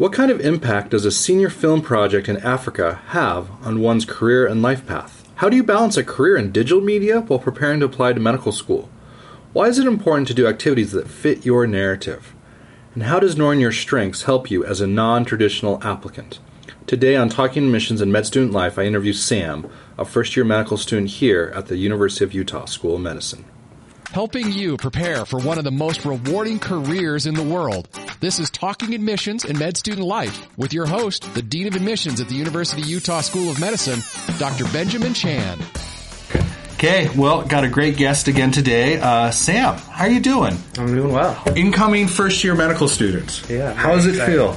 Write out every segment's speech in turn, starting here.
What kind of impact does a senior film project in Africa have on one's career and life path? How do you balance a career in digital media while preparing to apply to medical school? Why is it important to do activities that fit your narrative? And how does knowing your strengths help you as a non traditional applicant? Today on Talking Admissions and Med Student Life, I interview Sam, a first year medical student here at the University of Utah School of Medicine. Helping you prepare for one of the most rewarding careers in the world. This is Talking Admissions and Med Student Life with your host, the Dean of Admissions at the University of Utah School of Medicine, Dr. Benjamin Chow. Okay, well, got a great guest again today. Uh, Sam, how are you doing? I'm doing well. Incoming first year medical students. Yeah, How does it feel?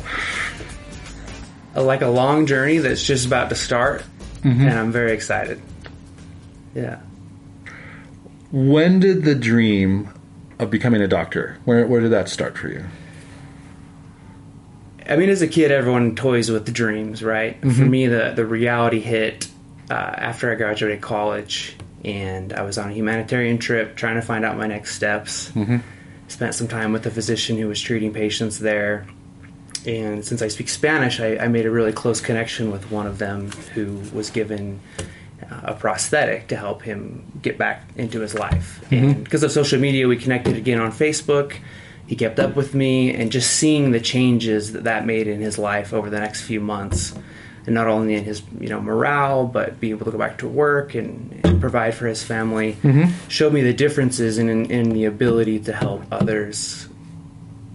Uh, Like a long journey that's just about to start, and I'm very excited. Yeah. When did the dream of becoming a doctor, where, where did that start for you? I mean, as a kid, everyone toys with dreams, right? For me, the, the reality hit uh, after I graduated college, and I was on a humanitarian trip trying to find out my next steps. Spent some time with a physician who was treating patients there. And since I speak Spanish, I, I made a really close connection with one of them who was given Uh, a prosthetic to help him get back into his life. Mm-hmm. And because of social media, we connected again on Facebook. He kept up with me, and just seeing the changes that that made in his life over the next few months, and not only in his you know morale, but being able to go back to work and, and provide for his family, mm-hmm. showed me the differences in, in in the ability to help others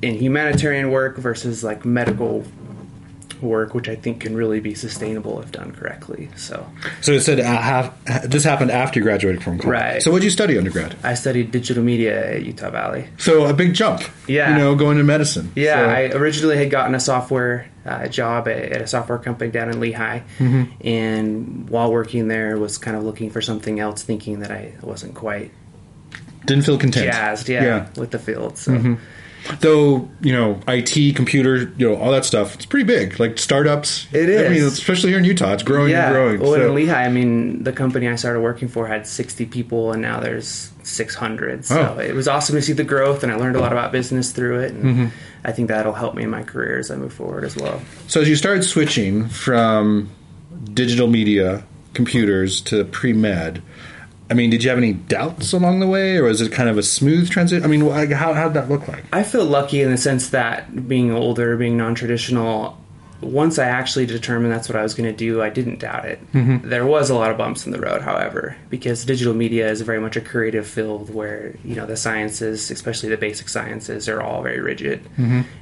in humanitarian work versus like medical work, which I think can really be sustainable if done correctly. So So it said uh, have, this happened after you graduated from college. Right. So what did you study undergrad? I studied digital media at Utah Valley. So a big jump. Yeah. You know, going to medicine. Yeah, So- I originally had gotten a software uh, job at, at a software company down in Lehi, Mm-hmm. and while working there, was kind of looking for something else, thinking that I wasn't quite didn't feel content. jazzed, yeah, Yeah. with the field. So Mm-hmm. Though you know, IT, computer, you know, all that stuff. It's pretty big. Like startups. it is. I mean, especially here in Utah, it's growing yeah, and growing. well, so- in Lehi, I mean, the company I started working for had 60 people, and now there's 600. So Oh. it was awesome to see the growth, and I learned a lot about business through it. And Mm-hmm. I think that'll help me in my career as I move forward as well. So as you started switching from digital media, computers to pre med, I mean, did you have any doubts along the way, or was it kind of a smooth transition? I mean, like, how how did that look like? I feel lucky in the sense that being older, being non traditional, once I actually determined that's what I was going to do, I didn't doubt it. There was a lot of bumps in the road, however, because digital media is very much a creative field where you know the sciences, especially the basic sciences, are all very rigid.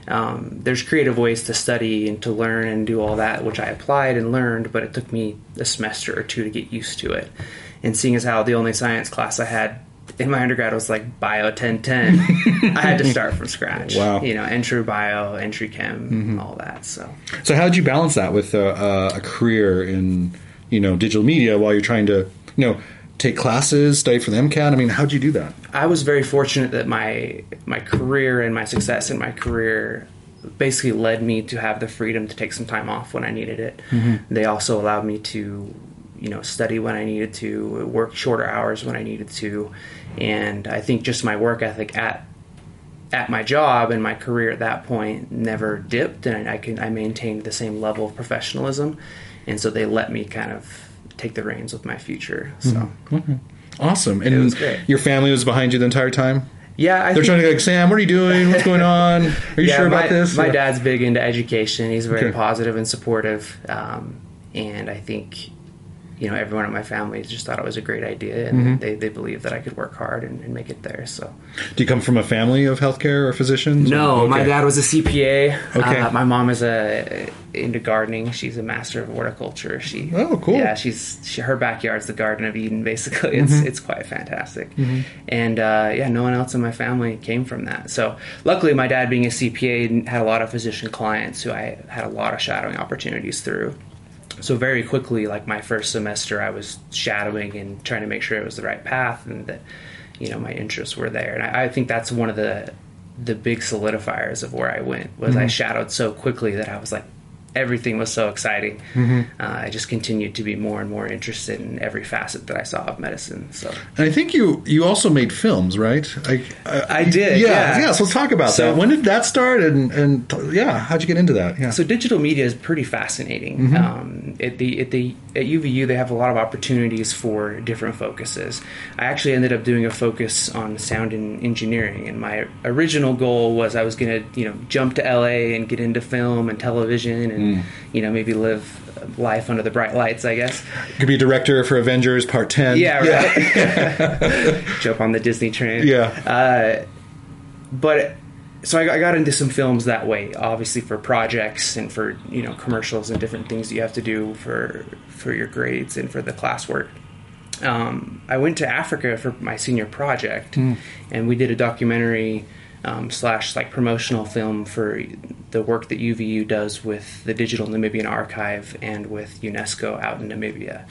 Um, there's creative ways to study and to learn and do all that, which I applied and learned, but it took me a semester or two to get used to it. And seeing as how the only science class I had in my undergrad was like bio 1010 i had to start from scratch Wow. you know entry bio entry chem mm-hmm. all that so So how did you balance that with a, a, a career in you know digital media while you're trying to you know take classes, study for the MCAT? I mean, how'd you do that? i was very fortunate that my my career and my success in my career basically led me to have the freedom to take some time off when i needed it mm-hmm. they also allowed me to you know study when i needed to work shorter hours when i needed to and i think just my work ethic at at my job and my career at that point never dipped and I can I maintained the same level of professionalism and so they let me kind of take the reins with my future so Awesome. And was great. your family was behind you the entire time. yeah I They're trying to go like, Sam, what are you doing? What's going on? Are you yeah, sure my, about this? my dad's big into education he's very Okay. positive and supportive um, and I think you know everyone in my family just thought it was a great idea and Mm-hmm. they, they believed that I could work hard and, and make it there so Do you come from a family of healthcare or physicians? No, my Okay. dad was a CPA. Okay. Uh, my mom is a into gardening. She's a master of horticulture. She Oh, cool. Yeah, she's she, her backyard's the Garden of Eden. Basically, it's Mm-hmm. it's quite fantastic. And uh, yeah, no one else in my family came from that. So luckily, my dad being a CPA had a lot of physician clients who I had a lot of shadowing opportunities through. So very quickly, like my first semester, I was shadowing and trying to make sure it was the right path and that you know my interests were there. And I, I think that's one of the the big solidifiers of where I went was I mm-hmm. shadowed so quickly that I was like, everything was so exciting. Mm-hmm. Uh, I just continued to be more and more interested in every facet that I saw of medicine. So And I think you you also made films, right? I, I did, Yeah, yeah. yeah. So let's talk about So- that. When did that start? And and t- yeah, how'd you get into that? Yeah. So digital media is pretty fascinating. Mm-hmm. Um, at the at the at UVU, they have a lot of opportunities for different focuses. I actually ended up doing a focus on sound and engineering, and my original goal was I was going to you know jump to LA and get into film and television, and Mm. you know maybe live life under the bright lights. I guess. could be a director for Avengers Part Ten. Yeah, right. Jump on the Disney train. Yeah. Uh, but so I, I got into some films that way, obviously for projects and for you know commercials and different things you have to do for for your grades and for the classwork. Um, I went to Africa for my senior project, and we did a documentary um, slash like promotional film for the work that UVU does with the Digital Namibian Archive and with UNESCO out in Namibia.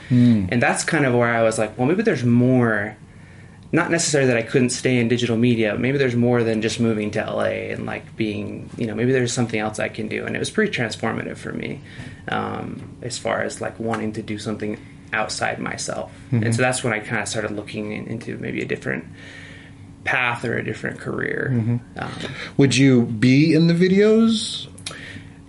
And that's kind of where I was like, well, maybe there's more not necessarily that I couldn't stay in digital media. Maybe there's more than just moving to LA and like being, you know, maybe there's something else I can do. And it was pretty transformative for me um, as far as like wanting to do something outside myself. And so that's when I kind of started looking in, into maybe a different path or a different career. Um, Would you be in the videos,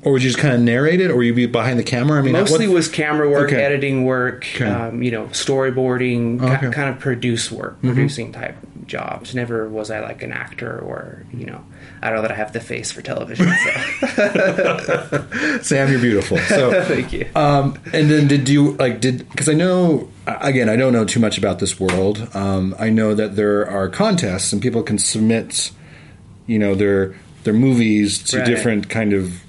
or would you just kind of narrate it, or would you be behind the camera? I mean, mostly what- was camera work, Okay. editing work, Okay. um, you know, storyboarding, Okay. Mm-hmm. kind of produce work, producing type jobs. Never was I like an actor or you know, I don't know that I have the face for television. So Sam, you're beautiful. So. thank you. Um, and then did you like did because I know again I don't know too much about this world. Um, I know that there are contests and people can submit, you know, their their movies to Right. different kind of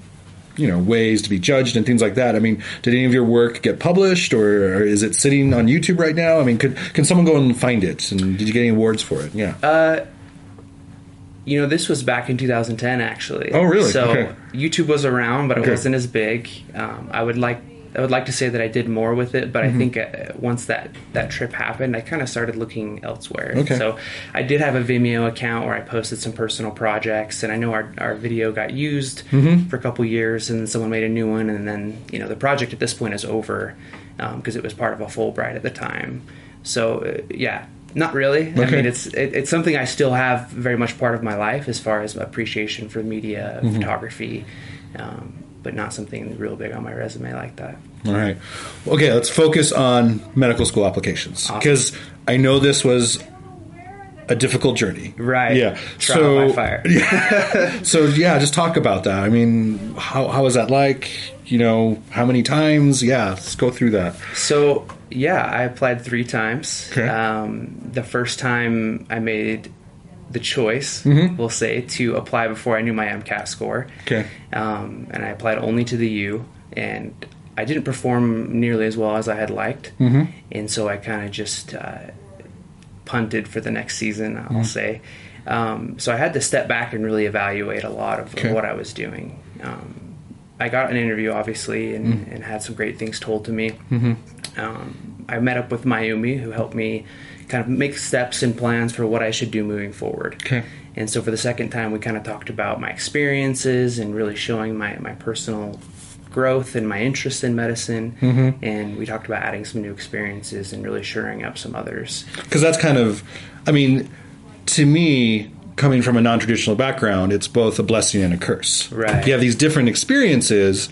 you know ways to be judged and things like that. I mean, did any of your work get published or, or is it sitting on YouTube right now? I mean, could can someone go and find it? And did you get any awards for it? Yeah. Uh, you know, this was back in 2010, actually. Oh, really? So Okay. YouTube was around, but it Okay. wasn't as big. Um, I would like. I would like to say that I did more with it, but Mm-hmm. I think uh, once that, that trip happened, I kind of started looking elsewhere. Okay. So I did have a Vimeo account where I posted some personal projects, and I know our, our video got used Mm-hmm. for a couple years, and someone made a new one, and then you know the project at this point is over because it was part of a Fulbright at the time. So uh, yeah, not really. I mean, it's it, it's something I still have very much part of my life as far as appreciation for media, Mm-hmm. photography, um, but not something real big on my resume like that. All right. Okay, let's focus on medical school applications Awesome. because I know this was a difficult journey. Right. Yeah. Trial so fire. So yeah, just talk about that. I mean, how how was that like? You know, how many times? Yeah, let's go through that. So yeah, I applied three times. Okay. Um, the first time I made the choice, Mm-hmm. we'll say, to apply before I knew my MCAT score. Okay. Um, and I applied only to the U, and I didn't perform nearly as well as I had liked. Mm-hmm. And so I kind of just uh, punted for the next season, I'll Mm-hmm. say. Um, so I had to step back and really evaluate a lot of, Okay. what I was doing. Um, I got an interview, obviously, and, Mm. and had some great things told to me. Mm-hmm. Um, I met up with Mayumi, who helped me kind of make steps and plans for what I should do moving forward. Okay. And so for the second time, we kind of talked about my experiences and really showing my, my personal growth and my interest in medicine. Mm-hmm. And we talked about adding some new experiences and really shoring up some others. Because that's kind of, I mean, to me, coming from a non-traditional background, it's both a blessing and a curse. Right. You have these different experiences,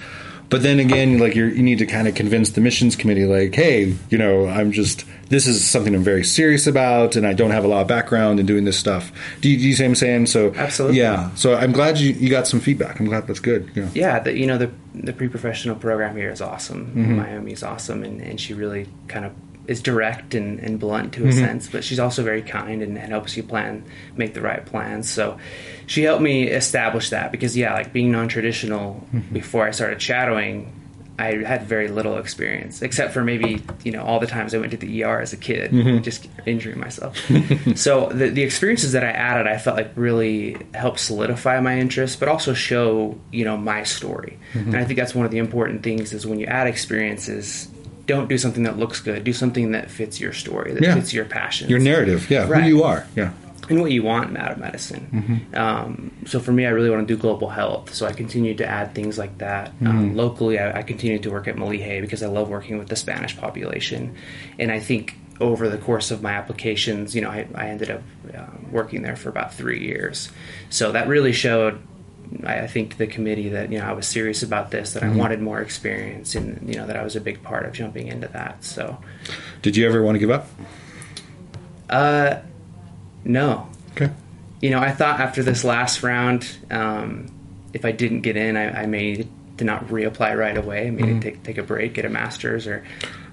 but then again, like you're, you need to kind of convince the missions committee, like, hey, you know, I'm just this is something I'm very serious about, and I don't have a lot of background in doing this stuff. Do you, do you see what I'm saying? So Absolutely. yeah. So I'm glad you, you got some feedback. I'm glad that's good. Yeah. Yeah, the, you know the the pre-professional program here is awesome. Mm-hmm. Mayumi's awesome, and, and she really kind of is direct and, and blunt to a Mm-hmm. sense, but she's also very kind and, and helps you plan, make the right plans. So she helped me establish that because yeah, like being non-traditional Mm-hmm. before I started shadowing. I had very little experience, except for maybe you know all the times I went to the ER as a kid, Mm-hmm. just injuring myself. so the the experiences that I added, I felt like really helped solidify my interest, but also show you know my story. Mm-hmm. And I think that's one of the important things is when you add experiences, don't do something that looks good. Do something that fits your story, that Yeah. fits your passion. Your narrative. Yeah. Right. Who you are. Yeah. and what you want out of medicine. Um, so for me, I really want to do global health. So I continued to add things like that. Um, locally, I, I continued to work at Maliheh because I love working with the Spanish population, and I think over the course of my applications, you know, I, I ended up uh, working there for about three years. So that really showed. I I think to the committee that you know I was serious about this, that I wanted more experience, and you know that I was a big part of jumping into that. So, Did you ever want to give up? uh, no, Okay. you know, I thought after this last round, um, if I didn't get in, I, I may need to not reapply right away. I may take take a break, get a master's, or,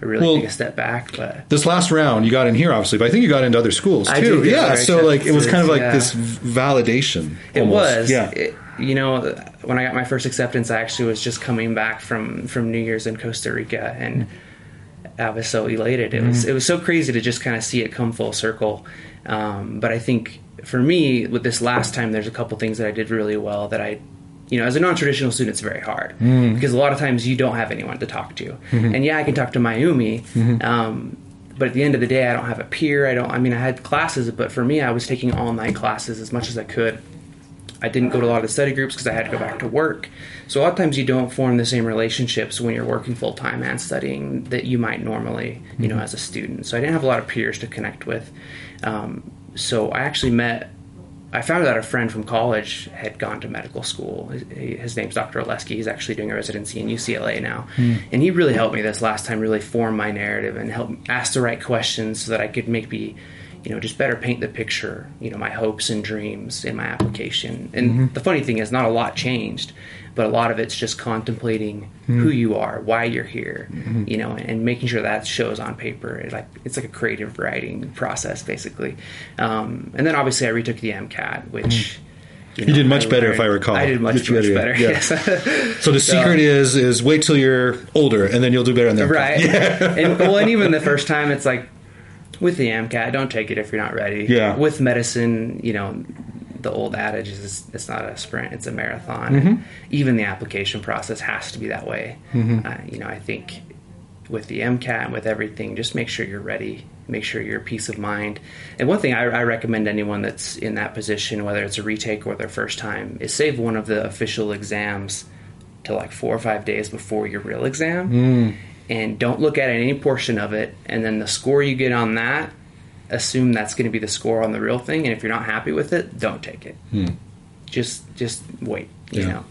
or really Well- take a step back. But This last round, you got in here, obviously, but I think you got into other schools too. Yeah, so like it was kind of like acceptances, this validation. it almost. was, yeah. it- you know, when I got my first acceptance, I actually was just coming back from from New Year's in Costa Rica, and I was so elated. It was it was so crazy to just kind of see it come full circle. Um, but I think for me, with this last time, there's a couple things that I did really well that I you know, as a non-traditional student, it's very hard because a lot of times you don't have anyone to talk to. And yeah, I can talk to Mayumi, um, but at the end of the day, I don't have a peer. I don't. I mean, I had classes, but for me, I was taking all-night classes as much as I could. I didn't go to a lot of the study groups because I had to go back to work. So a lot of times you don't form the same relationships when you're working full time and studying that you might normally, you know, as a student. So I didn't have a lot of peers to connect with. Um, so I actually met. I found out a friend from college had gone to medical school. His, his name's Dr. Oleski. He's actually doing a residency in UCLA now, and he really helped me this last time. Really form my narrative and help ask the right questions so that I could maybe you know, just better paint the picture, you know, my hopes and dreams in my application. And mm-hmm. the funny thing is, not a lot changed, but a lot of it's just contemplating mm-hmm. who you are, why you're here, mm-hmm. you know, and, making sure that shows on paper. It's like it's like a creative writing process, basically. Um, and then obviously I retook the MCAT, which. Mm. You did much better, if I recall. I did much, much better, better. yeah. Yes. So the secret is is wait till you're older, and then you'll do better in there. right? and well, and even the first time, it's like with the MCAT, don't take it if you're not ready. Yeah. With medicine, you know, the old adage is it's not a sprint; it's a marathon. Mm-hmm. And even the application process has to be that way. Mm-hmm. Uh, you know, I think with the MCAT and with everything, just make sure you're ready. Make sure you're peace of mind. And one thing I, I recommend anyone that's in that position, whether it's a retake or their first time, is save one of the official exams to like four or five days before your real exam. Mm. And don't look at any portion of it. And then the score you get on that, assume that's going to be the score on the real thing. And if you're not happy with it, don't take it. Just just wait. You Hmm. Yeah. know.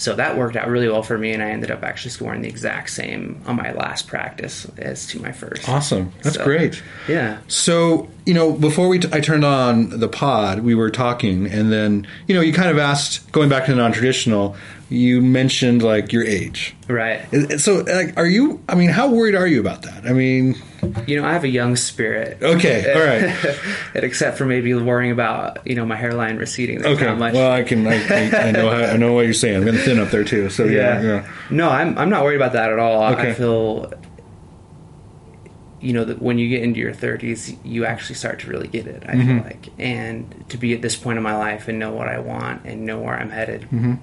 So that worked out really well for me, and I ended up actually scoring the exact same on my last practice as to my first. Awesome. That's So, great. Yeah. So, you know, before we t- I turned on the pod, we were talking, and then, you know, you kind of asked, going back to the non traditional, you mentioned like your age. Right. So, like, are you, I mean, how worried are you about that? I mean, You know, I have a young spirit. okay, all right. except for maybe worrying about you know my hairline receding. There's Okay. much. Well, I can, I, I, I know, how, I know what you're saying. I'm gonna thin up there too. So, yeah. yeah. No, I'm I'm not worried about that at all. I- Okay. I feel you know that when you get into your 30s, you actually start to really get it. I Mm-hmm. feel like, and to be at this point in my life and know what I want and know where I'm headed. Mm-hmm.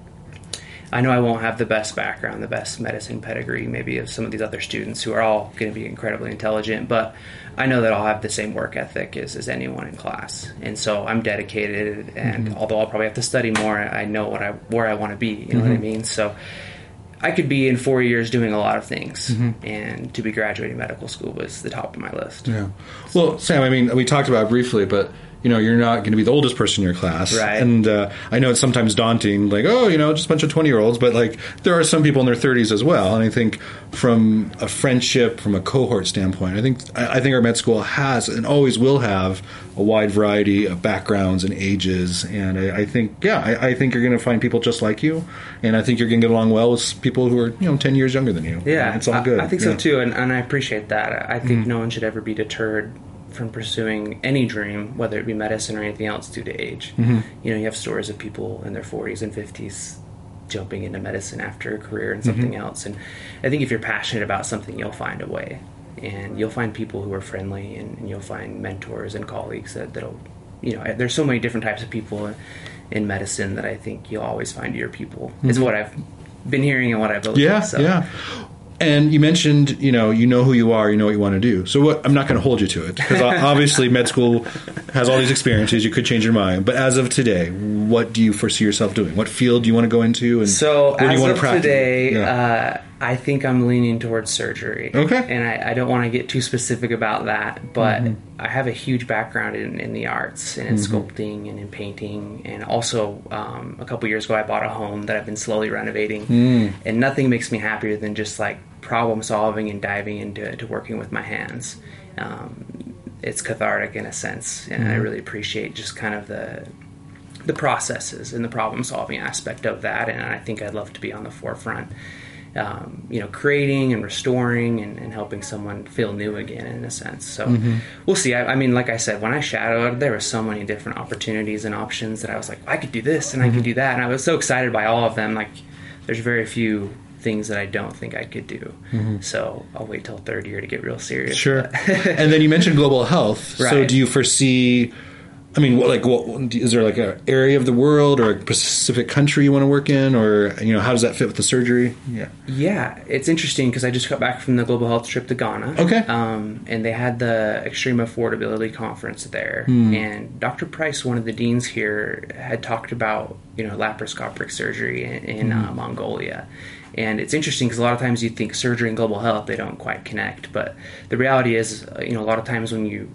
I know I won't have the best background, the best medicine pedigree, maybe of some of these other students who are all going to be incredibly intelligent, but I know that I'll have the same work ethic as, as anyone in class. And so I'm dedicated, and Mm-hmm. although I'll probably have to study more, I know what I where I want to be. You know what I Mm-hmm. mean? So I could be in four years doing a lot of things, Mm-hmm. and to be graduating medical school was the top of my list. Yeah. Well, Sam, I mean, we talked about it briefly, but you know, you're not going to be the oldest person in your class, Right. And uh, I know it's sometimes daunting, like, oh, you know, just a bunch of twenty year olds, but like there are some people in their 30s as well. And I think from a friendship, from a cohort standpoint, I think I, I think our med school has and always will have a wide variety of backgrounds and ages. And I, I think, yeah, I, I think you're going to find people just like you, and I think you're going to get along well with people who are you know ten years younger than you. Yeah, it's all good. I, think Yeah. Mm-hmm. so too, and, and I appreciate that. I I think no one should ever be deterred from pursuing any dream, whether it be medicine or anything else, due to age. Mm-hmm. You know, you have stories of people in their 40s and 50s jumping into medicine after a career in Mm-hmm. something else, and I think if you're passionate about something, you'll find a way, and you'll find people who are friendly, and, and you'll find mentors and colleagues that that'll, you know, there's so many different types of people in medicine that I think you'll always find your people. Is what I've been hearing and what I believe. Mm-hmm. Yeah, so. yeah. And you mentioned, you know, you know who you are, you know what you want to do. So what? I'm not going to hold you to it because obviously med school has all these experiences. You could change your mind, but as of today, what do you foresee yourself doing? What field do you want to go into? And So where do as you want of to practice? today, Yeah. uh, I think I'm leaning towards surgery. Okay. And I, I don't want to get too specific about that, but Mm-hmm. I have a huge background in, in the arts and in sculpting and in painting. And also, um, a couple years ago, I bought a home that I've been slowly renovating. Mm. And nothing makes me happier than just like problem solving and diving into to working with my hands. Um, it's cathartic in a sense, and I Mm-hmm. really appreciate just kind of the the processes and the problem solving aspect of that. And I think I'd love to be on the forefront, um, you know, creating and restoring and, and helping someone feel new again in a sense. So we'll see. I, I mean, like I said, when I shadowed, there were so many different opportunities and options that I was like, I could do this and I could do that. And I was so excited by all of them. Like, there's very few things that I don't think I could do. So I'll wait till third year to get real serious. Sure. And then you mentioned global health. So do you foresee? I mean, what, like, what is there like an area of the world or a specific country you want to work in, or you know, how does that fit with the surgery? Yeah. Yeah, it's interesting because I just got back from the global health trip to Ghana. Okay. Um, and they had the Extreme Affordability Conference there, Hmm. and Dr. Price, one of the deans here, had talked about you know laparoscopic surgery in, in Hmm. uh, Mongolia. And it's interesting because a lot of times you think surgery and global health they don't quite connect, but the reality is, you know, a lot of times when you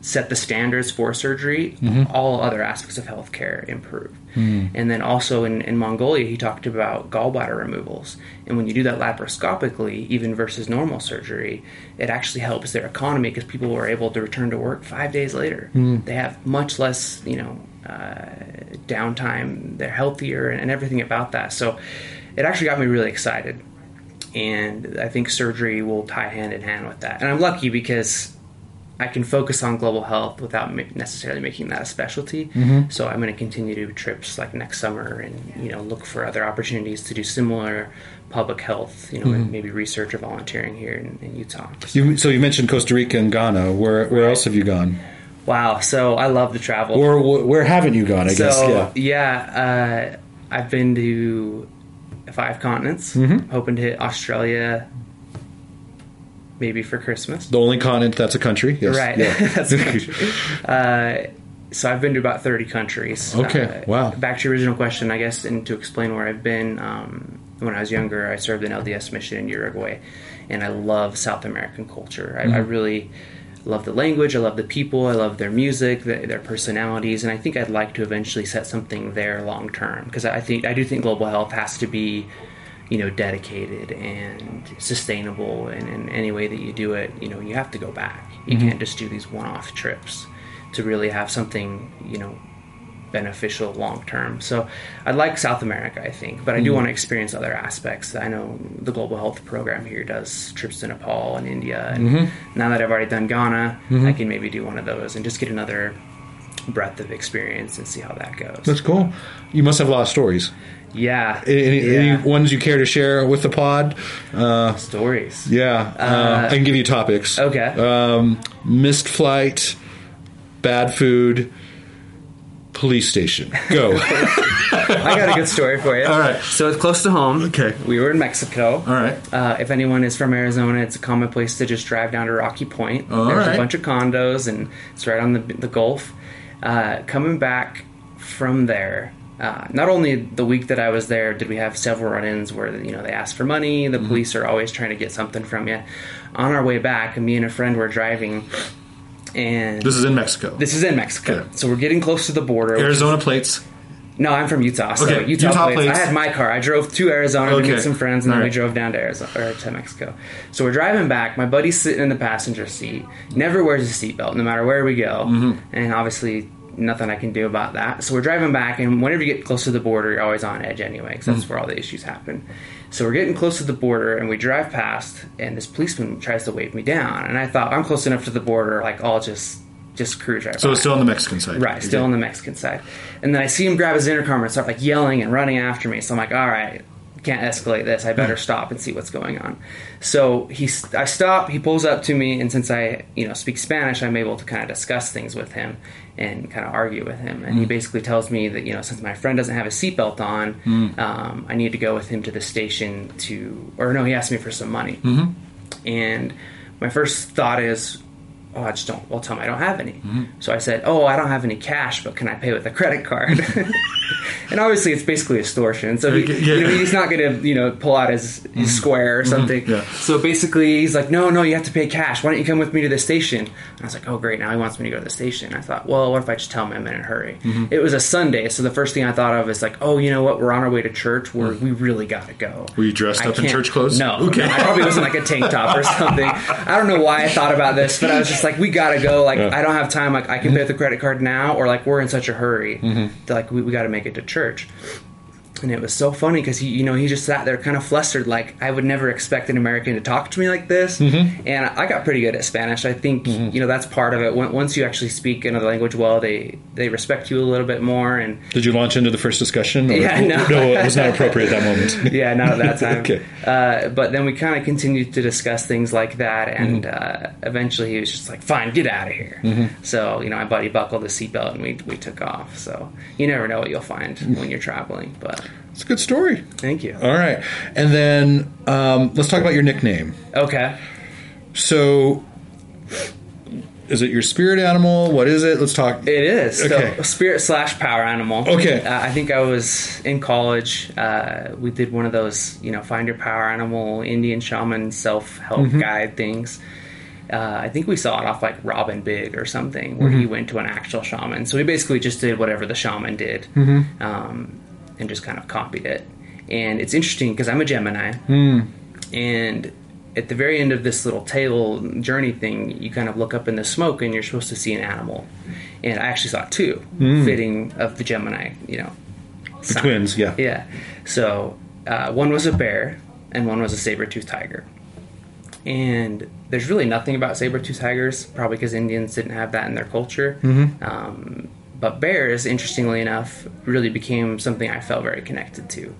set the standards for surgery, mm-hmm. all other aspects of healthcare improve. Hmm. And then also in, in Mongolia, he talked about gallbladder removals. And when you do that laparoscopically, even versus normal surgery, it actually helps their economy because people are able to return to work five days later. Hmm. They have much less, you know, uh, downtime. They're healthier and, and everything about that. So it actually got me really excited and I think surgery will tie hand in hand with that. And I'm lucky because I can focus on global health without necessarily making that a specialty. So I'm going to continue to do trips like next summer and you know look for other opportunities to do similar public health, you know, and maybe research or volunteering here in, in Utah. You, so you mentioned Costa Rica and Ghana. Where where else have you gone? Wow, so I love to travel. Or where haven't you gone? I guess. Yeah. yeah, uh, I've been to five continents. Mm-hmm. Hoping to hit Australia, maybe for Christmas. The only continent that's a country. Yes. Right. Yeah. That's right. Uh, so I've been to about 30 countries. Okay, Uh, wow. Back to your original question, I guess, and to explain where I've been. Um, when I was younger, I served an LDS mission in Uruguay, and I love South American culture. I, Mm-hmm. I really love the language. I love the people. I love their music, the, their personalities, and I think I'd like to eventually set something there long term because I think I do think global health has to be you know dedicated and sustainable and in any way that you do it you know you have to go back you mm-hmm. can't just do these one-off trips to really have something you know beneficial long term so i'd like south america i think but i do want to experience other aspects i know the global health program here does trips to nepal and india and now that i've already done ghana i can maybe do one of those and just get another breadth of experience and see how that goes That's cool. You must have a lot of stories. yeah Any, yeah. any ones you care to share with the pod? Uh, stories yeah, uh, I can give you topics. okay Um, missed flight, bad food, police station. Go. I got a good story for you. All right. So it's close to home. Okay. We were in Mexico. All right. Uh, if anyone is from Arizona, it's a common place to just drive down to Rocky Point. All There's right. a bunch of condos, and it's right on the, the Gulf. Uh, coming back from there, uh, not only the week that I was there did we have several run-ins where you know they ask for money, Mm-hmm. the police are always trying to get something from you. On our way back, me and a friend were driving, and this is in Mexico. this is in Mexico. Okay. So we're getting close to the border. Arizona plates. no, I'm from Utah. So Okay, Utah, Utah plates. plates. I had my car. I drove to Arizona to meet some friends, and then we drove down to Arizona or to Mexico. So we're driving back. My buddy's sitting in the passenger seat. Never wears a seatbelt, no matter where we go. Mm-hmm. And obviously, nothing I can do about that. So we're driving back, and whenever you get close to the border, you're always on edge anyway, because that's Mm. where all the issues happen. So we're getting close to the border, and we drive past, and this policeman tries to wave me down, and I thought I'm close enough to the border, like I'll just just cruise right. So by. it's still on the Mexican side. Right, still on the Mexican side. And then I see him grab his intercom and start like yelling and running after me. So I'm like, all right, can't escalate this. I better hmm. stop and see what's going on. So he, I stop. He pulls up to me, and since I, you know, speak Spanish, I'm able to kind of discuss things with him and kind of argue with him. And he hmm. basically tells me that you know, since my friend doesn't have a seatbelt on, hmm. um, I need to go with him to the station to, or no, he asked me for some money. Mm-hmm. And my first thought is, oh, I just don't. Well, tell him I don't have any. Mm-hmm. So I said, oh, I don't have any cash, but can I pay with a credit card? and obviously, it's basically extortion. So he, Yeah. you know, he's not going to, you know, pull out his, his mm-hmm. square or mm-hmm. something. Yeah. So basically, he's like, no, no, you have to pay cash. Why don't you come with me to the station? And I was like, oh, great. Now he wants me to go to the station. I thought, well, what if I just tell him I'm in a hurry? It was a Sunday, so the first thing I thought of is like, oh, you know what? We're on our way to church. We're, mm. we really got to go. Were you dressed I up in church clothes? No, Okay. no, I probably was in like a tank top or something. I don't know why I thought about this, but I was just like, we gotta go. Like, Yeah. I don't have time. Like, I can pay with the credit card now, or like we're in such a hurry. Mm-hmm. that, Like, we, we got to make it to church. And it was so funny because he, you know, he just sat there kind of flustered. Like I would never expect an American to talk to me like this. Mm-hmm. And I got pretty good at Spanish. I think you know that's part of it. When- Once you actually speak another language well, they they respect you a little bit more. And Did you launch into the first discussion? Or- Yeah, no. it was not appropriate at that moment. yeah, not at that time. Okay. uh, but then we kind of continued to discuss things like that, and Mm-hmm. uh, eventually he was just like, "Fine, get out of here." So you know, my buddy buckled the seatbelt, and we we took off. So you never know what you'll find when you're traveling. But It's a good story. thank you. All right, and then um, let's talk about your nickname. Okay. So, is it your spirit animal? What is it? Let's talk. It is. Okay. So, spirit slash power animal. Okay. Uh, I think I was in college. Uh, we did one of those, you know, find your power animal, Indian shaman self help Mm-hmm. guide things. Uh, I think we saw it off like Robin Big or something, where he Mm-hmm. went to an actual shaman. So we basically just did whatever the shaman did Mm-hmm. um, and just kind of copied it. And it's interesting because I'm a Gemini. Hmm. And at the very end of this little table journey thing, you kind of look up in the smoke and you're supposed to see an animal. And I actually saw two, fitting of the Gemini, you know. The twins, yeah. Yeah. So uh, one was a bear and one was a saber-toothed tiger. And there's really nothing about saber-toothed tigers, probably because Indians didn't have that in their culture. Um, but bears, interestingly enough, really became something I felt very connected to.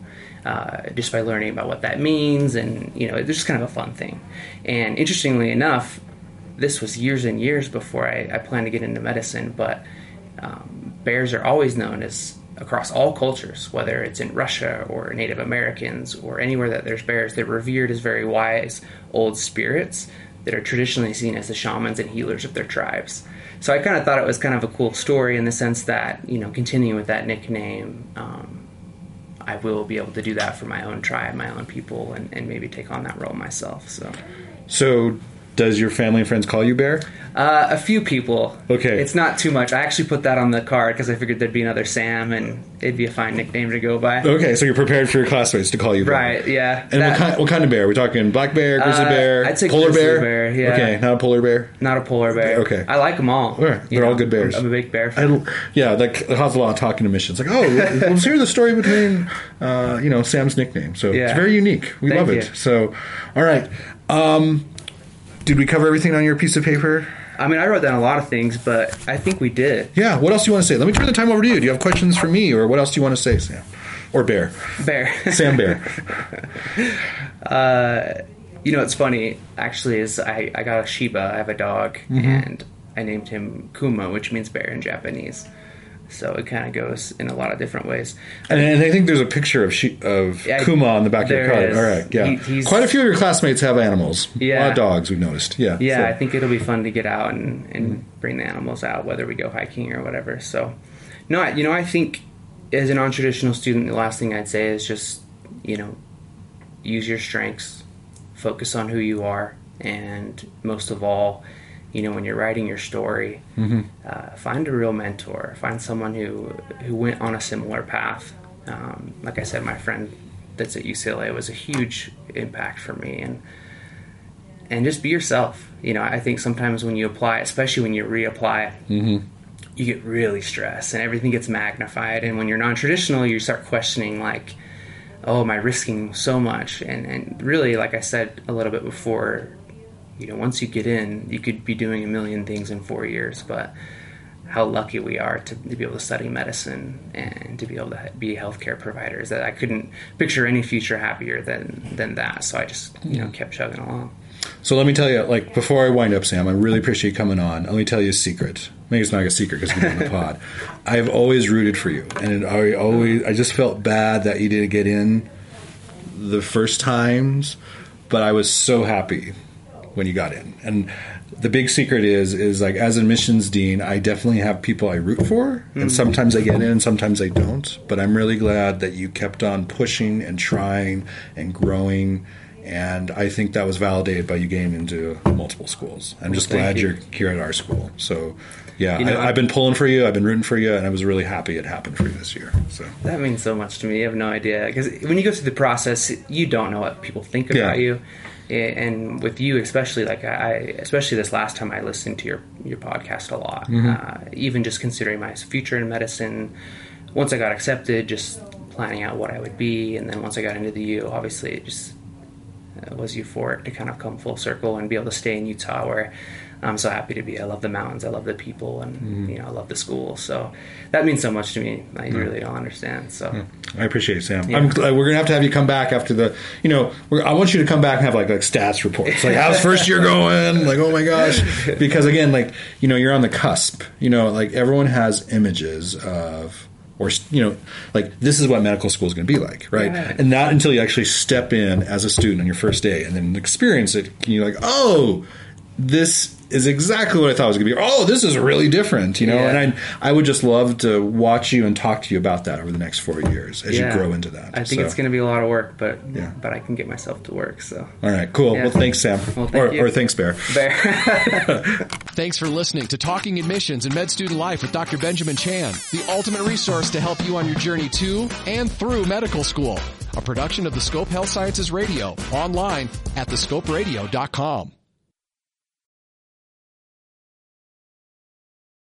Uh, just by learning about what that means, and you know, it's just kind of a fun thing. And interestingly enough, this was years and years before I, I planned to get into medicine, but um, bears are always known as across all cultures, whether it's in Russia or Native Americans or anywhere that there's bears, they're revered as very wise old spirits that are traditionally seen as the shamans and healers of their tribes. So I kind of thought it was kind of a cool story in the sense that, you know, continuing with that nickname, um, I will be able to do that for my own tribe, my own people, and, and maybe take on that role myself. So. So, does your family and friends call you Bear? Uh, a few people. Okay. It's not too much. I actually put that on the card because I figured there'd be another Sam and it'd be a fine nickname to go by. Okay, so you're prepared for your classmates to call you Bear. Right, yeah. And That- what kind? What kind of bear? Are we talking black bear, grizzly Uh, bear, I'd say polar bear? bear, yeah. Okay, not a polar bear. Not a polar bear. Okay. I like them all. Right, You they're all good bears. I'm a big bear I, fan. yeah, causes a lot of talking to missions. Like, oh, let's hear the story between, uh, you know, Sam's nickname. So it's very unique. We Thank love you. it. So, all right. Um, did we cover everything on your piece of paper? I mean, I wrote down a lot of things, but I think we did. Yeah. What else do you want to say? Let me turn the time over to you. Do you have questions for me, or what else do you want to say, Sam, or Bear? Bear. Sam Bear. you know, it's funny, actually, is I, I got a Shiba. I have a dog, Mm-hmm. and I named him Kuma, which means bear in Japanese. So it kind of goes in a lot of different ways. And, and I think there's a picture of she, of Yeah, Kuma on the back of your card. is. All right, yeah. He- Quite a few of your classmates have animals. a lot Yeah. of dogs. We've noticed. Yeah, Yeah, so- I think it'll be fun to get out and, and bring the animals out, whether we go hiking or whatever. So, no, you know, I think as a non-traditional student, the last thing I'd say is just, you know, use your strengths, focus on who you are, and most of all, you know, when you're writing your story, uh, find a real mentor, find someone who who went on a similar path. Um, like I said, my friend that's at UCLA was a huge impact for me, and and just be yourself. You know, I think sometimes when you apply, especially when you reapply, you get really stressed and everything gets magnified. And when you're non-traditional, you start questioning like, "Oh, am I risking so much?" And and really, like I said a little bit before, you know, once you get in, you could be doing a million things in four years, but how lucky we are to, to be able to study medicine and to be able to be healthcare providers. That I couldn't picture any future happier than than that. So I just you know hmm. kept chugging along. So let me tell you, like before I wind up, Sam, I really appreciate you coming on. Let me tell you a secret. Maybe it's not a secret because we're on the pod. I've always rooted for you, and I always I just felt bad that you didn't get in the first times, but I was so happy when you got in. And the big secret is is like as admissions dean, I definitely have people I root for, and Mm-hmm. sometimes I get in, sometimes I don't. But I'm really glad that you kept on pushing and trying and growing. And I think that was validated by you getting into multiple schools. I'm just thank glad you. you're here at our school. So, yeah, You know, I, I've been pulling for you. I've been rooting for you, and I was really happy it happened for you this year. So, That means so much to me. You have no idea because when you go through the process, you don't know what people think Yeah. about you. And with you, especially like I, especially this last time, I listened to your your podcast a lot. Uh, even just considering my future in medicine. Once I got accepted, just planning out what I would be, and then once I got into the U, obviously it just uh, was euphoric to kind of come full circle and be able to stay in Utah where I'm so happy to be. I love the mountains, I love the people, and mm-hmm. you know I love the school. So that means so much to me. I really don't understand. So I appreciate it, Sam. Yeah. We're gonna have to have you come back after the, you know, we're, I want you to come back and have like like stats reports, like how's first year going? Like oh my gosh, because again, like you know, you're on the cusp. You know, like everyone has images of. Or you know, like this is what medical school is going to be like, right? Yeah. And not until you actually step in as a student on your first day and then experience it, can you like, oh, this is exactly what I thought it was going to be. Oh, this is really different, you know. Yeah. And I, I would just love to watch you and talk to you about that over the next four years as yeah, you grow into that. I think So- it's going to be a lot of work, but Yeah. but I can get myself to work. So All right, cool. Yeah. Well, thanks, Sam. Well, thank or, you. or thanks, Bear. Bear. Thanks for listening to Talking Admissions and Med Student Life with Dr. Benjamin Chow, the ultimate resource to help you on your journey to and through medical school. A production of the Scope Health Sciences Radio, online at thescoperadio.com.